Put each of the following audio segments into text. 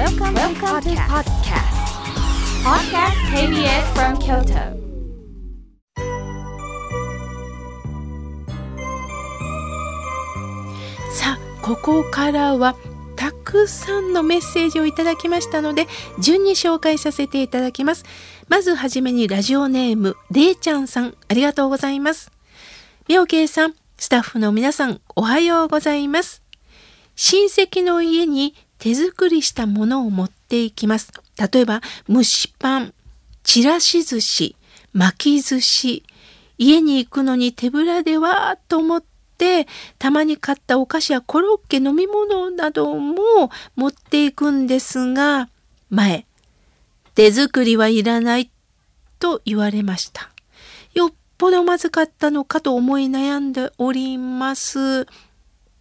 Welcome, Welcome to podcast. Podcast KBS from Kyoto. さあここからはたくさんのメッセージをいただきましたので順に紹介させていただきますまずはじめにラジオネームれいちゃんさんありがとうございます妙慶さんスタッフの皆さんおはようございます親戚の家に手作りしたものを持っていきます。例えば蒸しパンちらし寿司巻き寿司。家に行くのに手ぶらではと思ってたまに買ったお菓子やコロッケ飲み物なども持っていくんですが前手作りはいらないと言われました。よっぽどまずかったのかと思い悩んでおります。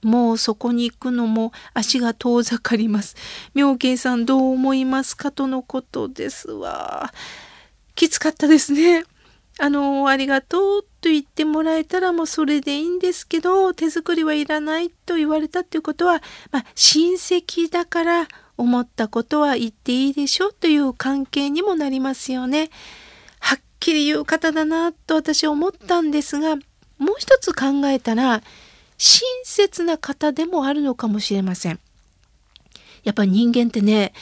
もうそこに行くのも足が遠ざかります。妙慶さんどう思いますかとのことですわ。きつかったですね。あの、ありがとうと言ってもらえたらもうそれでいいんですけど、手作りはいらないと言われたっていうことは、まあ、親戚だから思ったことは言っていいでしょという関係にもなりますよね。はっきり言う方だなと私は思ったんですが、もう一つ考えたら、親切な方でもあるのかもしれません。やっぱり人間ってね、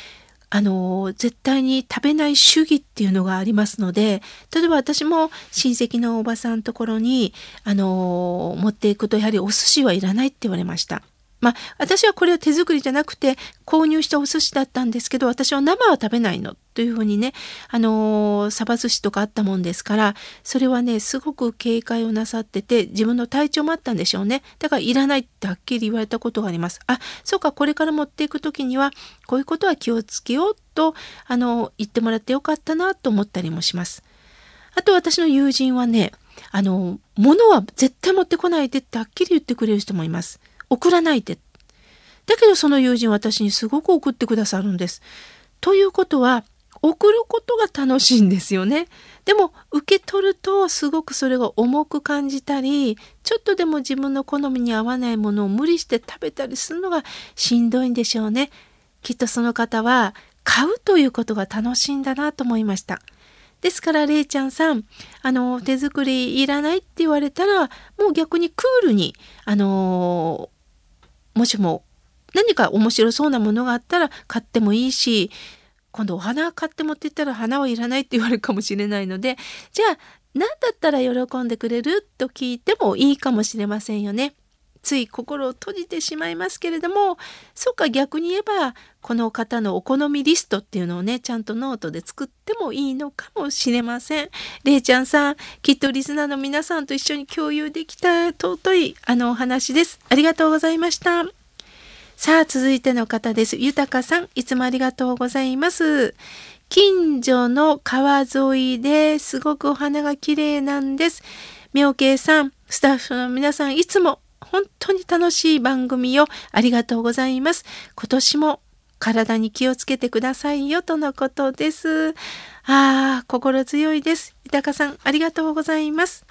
あの絶対に食べない主義っていうのがありますので例えば私も親戚のおばさんのところにあの持っていくとやはりお寿司はいらないって言われました。まあ、私はこれは手作りじゃなくて購入したお寿司だったんですけど私は生は食べないのというふうにねあのサバ寿司とかあったもんですからそれはねすごく警戒をなさってて自分の体調もあったんでしょうね。だからいらないってはっきり言われたことがあります。あそうかこれから持っていく時にはこういうことは気をつけようとあの言ってもらってよかったなと思ったりもします。あと私の友人はねあの物は絶対持ってこないでってはっきり言ってくれる人もいます。送らないで。だけどその友人私にすごく送ってくださるんです。ということは送ることが楽しいんですよね。でも受け取るとすごくそれが重く感じたりちょっとでも自分の好みに合わないものを無理して食べたりするのがしんどいんでしょうね。きっとその方は買うということが楽しいんだなと思いました。ですから、れいちゃんさん、あの、手作りいらないって言われたら、もう逆にクールに、あのもしも何か面白そうなものがあったら買ってもいいし今度お花買って持ってったら花はいらないって言われるかもしれないのでじゃあ何だったら喜んでくれると聞いてもいいかもしれませんよね。つい心を閉じてしまいますけれどもそうか逆に言えばこの方のお好みリストっていうのをねちゃんとノートで作ってもいいのかもしれません。れいちゃんさんきっとリスナーの皆さんと一緒に共有できた尊いあのお話です。ありがとうございました。さあ続いての方です。豊さんいつもありがとうございます。近所の川沿いですごくお花が綺麗なんです。妙慶さん、スタッフの皆さんいつも本当に楽しい番組をありがとうございます。今年も体に気をつけてくださいよとのことです。ああ、心強いです。豊さん、ありがとうございます。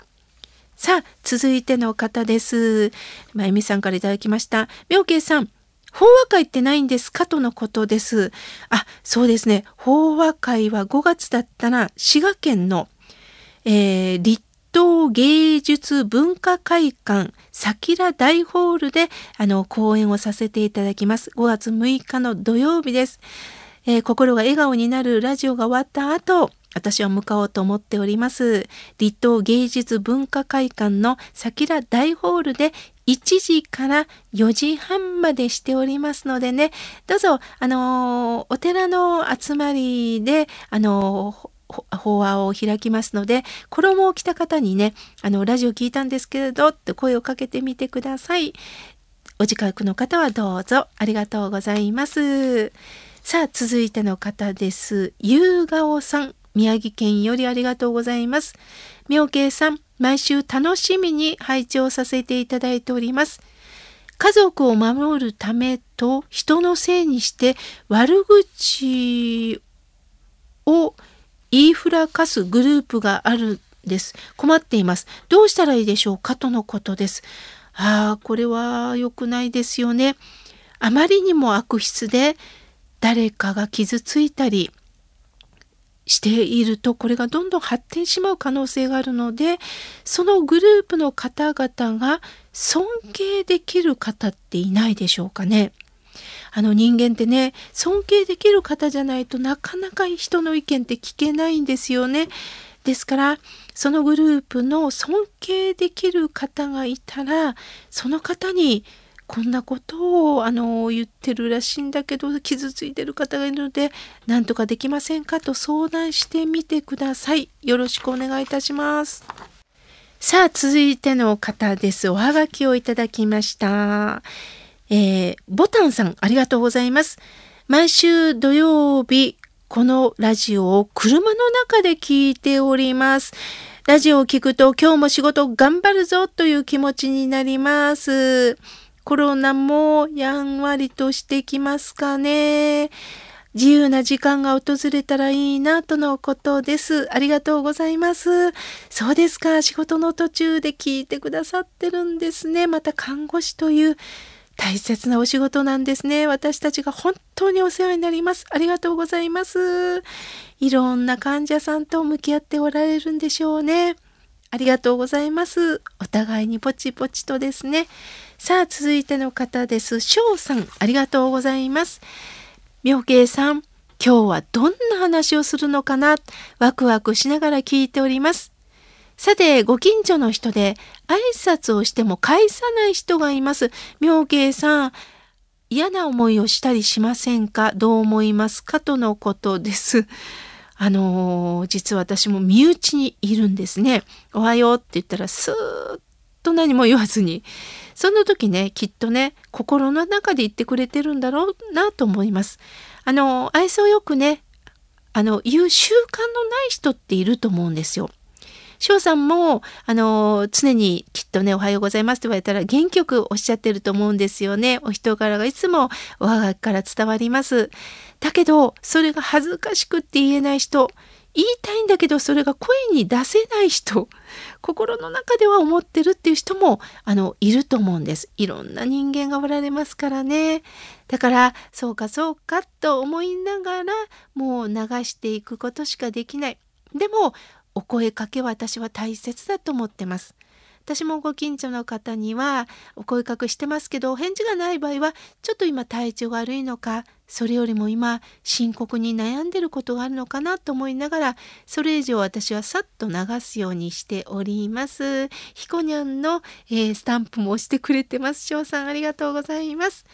さあ、続いての方です。まゆみさんからいただきました。妙慶さん、法話会ってないんですかとのことです。あ、そうですね。法話会は5月だったら、滋賀県の、えー、立東芸術文化会館桜大ホールであの講演をさせていただきます。5月6日の土曜日です。えー、心が笑顔になるラジオが終わった後、私は向かおうと思っております。立東芸術文化会館の桜大ホールで1時から4時半までしておりますのでね、どうぞ、あのー、お寺の集まりで、あのー法話を開きますので衣を着た方にねあのラジオ聞いたんですけれどって声をかけてみてください。お近くの方はどうぞ。ありがとうございます。さあ続いての方です。ゆうおさん。宮城県よりありがとうございます。妙慶さん毎週楽しみに拝聴させていただいております。家族を守るためと人のせいにして悪口を言いふらかすグループがあるんです。困っています。どうしたらいいでしょうかとのことです。ああ、これは良くないですよね。あまりにも悪質で、誰かが傷ついたりしているとこれがどんどん発展しまう可能性があるのでそのグループの方々が尊敬できる方っていないでしょうかね。あの人間ってね尊敬できる方じゃないとなかなか人の意見って聞けないんですよね。ですからそのグループの尊敬できる方がいたらその方にこんなことをあの言ってるらしいんだけど傷ついてる方がいるので何とかできませんかと相談してみてください。よろしくお願いいたします。さあ続いての方です。おはがきをいただきました。えー、ボタンさんありがとうございます。毎週土曜日このラジオを車の中で聞いております。ラジオを聞くと今日も仕事頑張るぞという気持ちになります。コロナもやんわりとしてきますかね。自由な時間が訪れたらいいなとのことです。ありがとうございます。そうですか。仕事の途中で聞いてくださってるんですね。また看護師という大切なお仕事なんですね。私たちが本当にお世話になります。ありがとうございます。いろんな患者さんと向き合っておられるんでしょうね。ありがとうございます。お互いにぼちぼちとですね。さあ、続いての方です。翔さん、ありがとうございます。妙慶さん、今日はどんな話をするのかな？ワクワクしながら聞いております。さて、ご近所の人で挨拶をしても返さない人がいます。妙慶さん、嫌な思いをしたりしませんか？どう思いますか？とのことです。あのー、実は私も身内にいるんですね。おはようって言ったらスーッと何も言わずに。その時ね、きっとね、心の中で言ってくれてるんだろうなと思います。あの、愛想よくね、あの、言う習慣のない人っていると思うんですよ。翔さんも、あの、常にきっとね、おはようございますって言われたら元気よくおっしゃってると思うんですよね。お人柄がいつもおはがきから伝わります。だけど、それが恥ずかしくって言えない人、言いたいんだけどそれが声に出せない人心の中では思ってるっていう人もあのいると思うんですいろんな人間がおられますからねだからそうかそうかと思いながらもう流していくことしかできないでもお声かけは私は大切だと思ってます私もご近所の方にはお声かけしてますけどお返事がない場合はちょっと今体調が悪いのかそれよりも今深刻に悩んでることがあるのかなと思いながらそれ以上私はさっと流すようにしております。ひこにゃんの、えー、スタンプも押してくれてます。翔さんありがとうございます。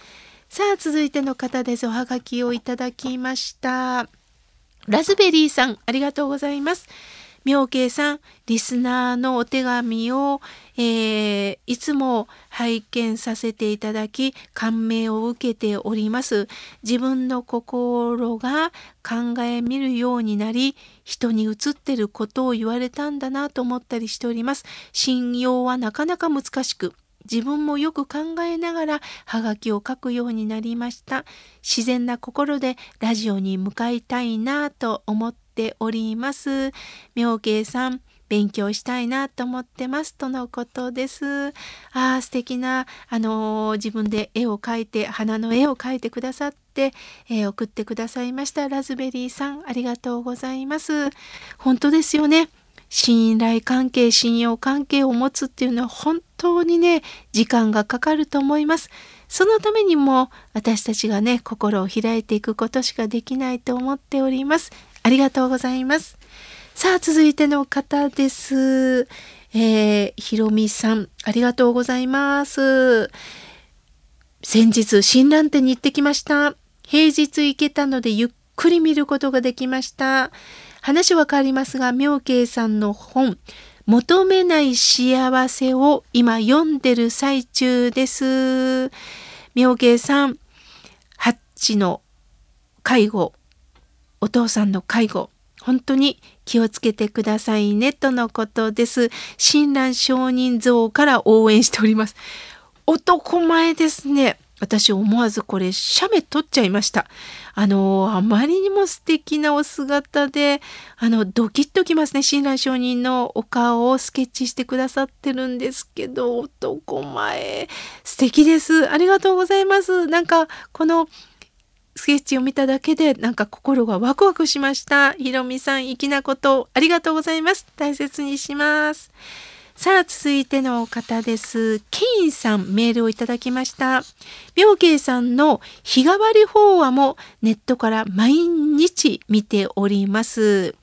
さあ続いての方です。おはがきをいただきました。ラズベリーさんありがとうございます。妙慶さん、リスナーのお手紙を、えー、いつも拝見させていただき、感銘を受けております。自分の心が考えみるようになり、人に映ってることを言われたんだなと思ったりしております。信用はなかなか難しく、自分もよく考えながらハガキを書くようになりました。自然な心でラジオに向かいたいなと思ってております。妙慶さん、勉強したいなと思ってますとのことです。ああ、素敵な、あのー、自分で絵を描いて、花の絵を描いてくださって、えー、送ってくださいました。ラズベリーさん、ありがとうございます。本当ですよね。信頼関係、信用関係を持つっていうのは本当にね、時間がかかると思います。そのためにも私たちがね、心を開いていくことしかできないと思っております。ありがとうございます。さあ、続いての方です。えー、ひろみさん、ありがとうございます。先日、新蘭店に行ってきました。平日行けたのでゆっくり見ることができました。話は変わりますが、妙慶さんの本、求めない幸せを今読んでる最中です。妙慶さん、ハッチの介護、お父さんの介護、本当に気をつけてくださいね、とのことです。親鸞上人像から応援しております。男前ですね。私思わずこれ写メ撮っちゃいました。あの、あまりにも素敵なお姿で、あの、ドキッときますね。親鸞上人のお顔をスケッチしてくださってるんですけど、男前、素敵です。ありがとうございます。なんか、この、スケッチを見ただけでなんか心がワクワクしました。ひろみさん、粋なことありがとうございます。大切にします。さあ、続いての方です。ケインさん、メールをいただきました。妙慶さんの日替わり法話もネットから毎日見ております。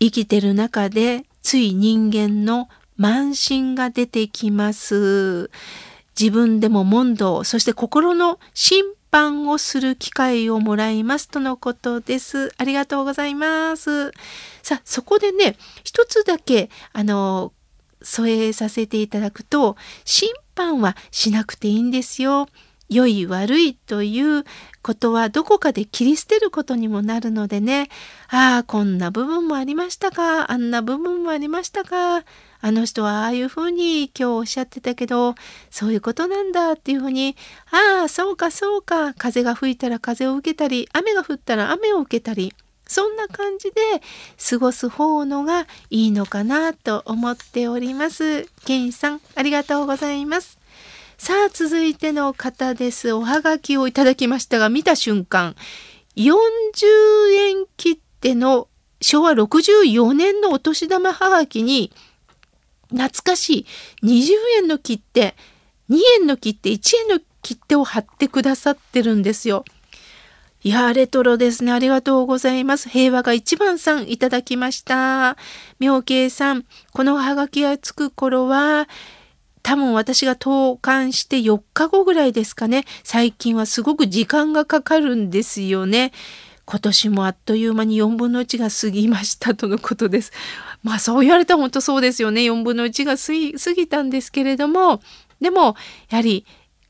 生きてる中でつい人間の慢心が出てきます。自分でも問答、そして心の審判をする機会をもらいますとのことです。ありがとうございます。さあ、そこでね、一つだけ、あの、添えさせていただくと、審判はしなくていいんですよ。良い悪いということはどこかで切り捨てることにもなるのでね、ああ、こんな部分もありましたか、あんな部分もありましたか、あの人はああいうふうに今日おっしゃってたけど、そういうことなんだっていうふうに、ああ、そうかそうか、風が吹いたら風を受けたり、雨が降ったら雨を受けたり、そんな感じで過ごす方のがいいのかなと思っております。ケンさん、ありがとうございます。さあ、続いての方です。おはがきをいただきましたが、見た瞬間、40円切手の昭和64年のお年玉はがきに、懐かしい20円の切手、2円の切手、1円の切手を貼ってくださってるんですよ。いやレトロですね。ありがとうございます。平和が一番さんいただきました。妙慶さん、このハガキがつく頃は、多分私が投函して4日後ぐらいですかね。最近はすごく時間がかかるんですよね。今年もあっという間に4分の1が過ぎましたとのことです。まあそう言われたら本当そうですよね。4分の1が過ぎたんですけれども、でもやはり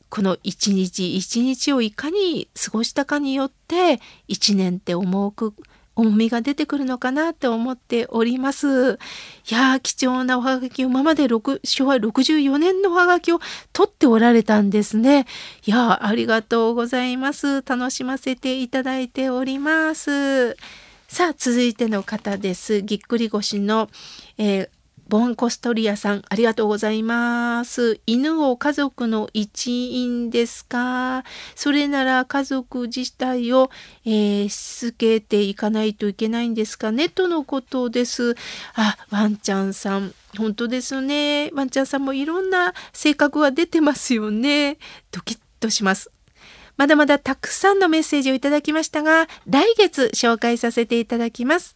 この一日一日をいかに過ごしたかによって1年って重く重みが出てくるのかなって思っております。いや貴重なおはがきを今まで6昭和64年のおはがきを取っておられたんですね。いやありがとうございます。楽しませていただいております。さあ続いての方です。ぎっくり腰の、えーボンコストリアさん、ありがとうございます。犬を家族の一員ですか？それなら家族自体を、えー、しつけていかないといけないんですか？ねとのことです。あ、ワンちゃんさん。本当ですね。ワンちゃんさんもいろんな性格が出てますよね。ドキッとします。まだまだたくさんのメッセージをいただきましたが、来月紹介させていただきます。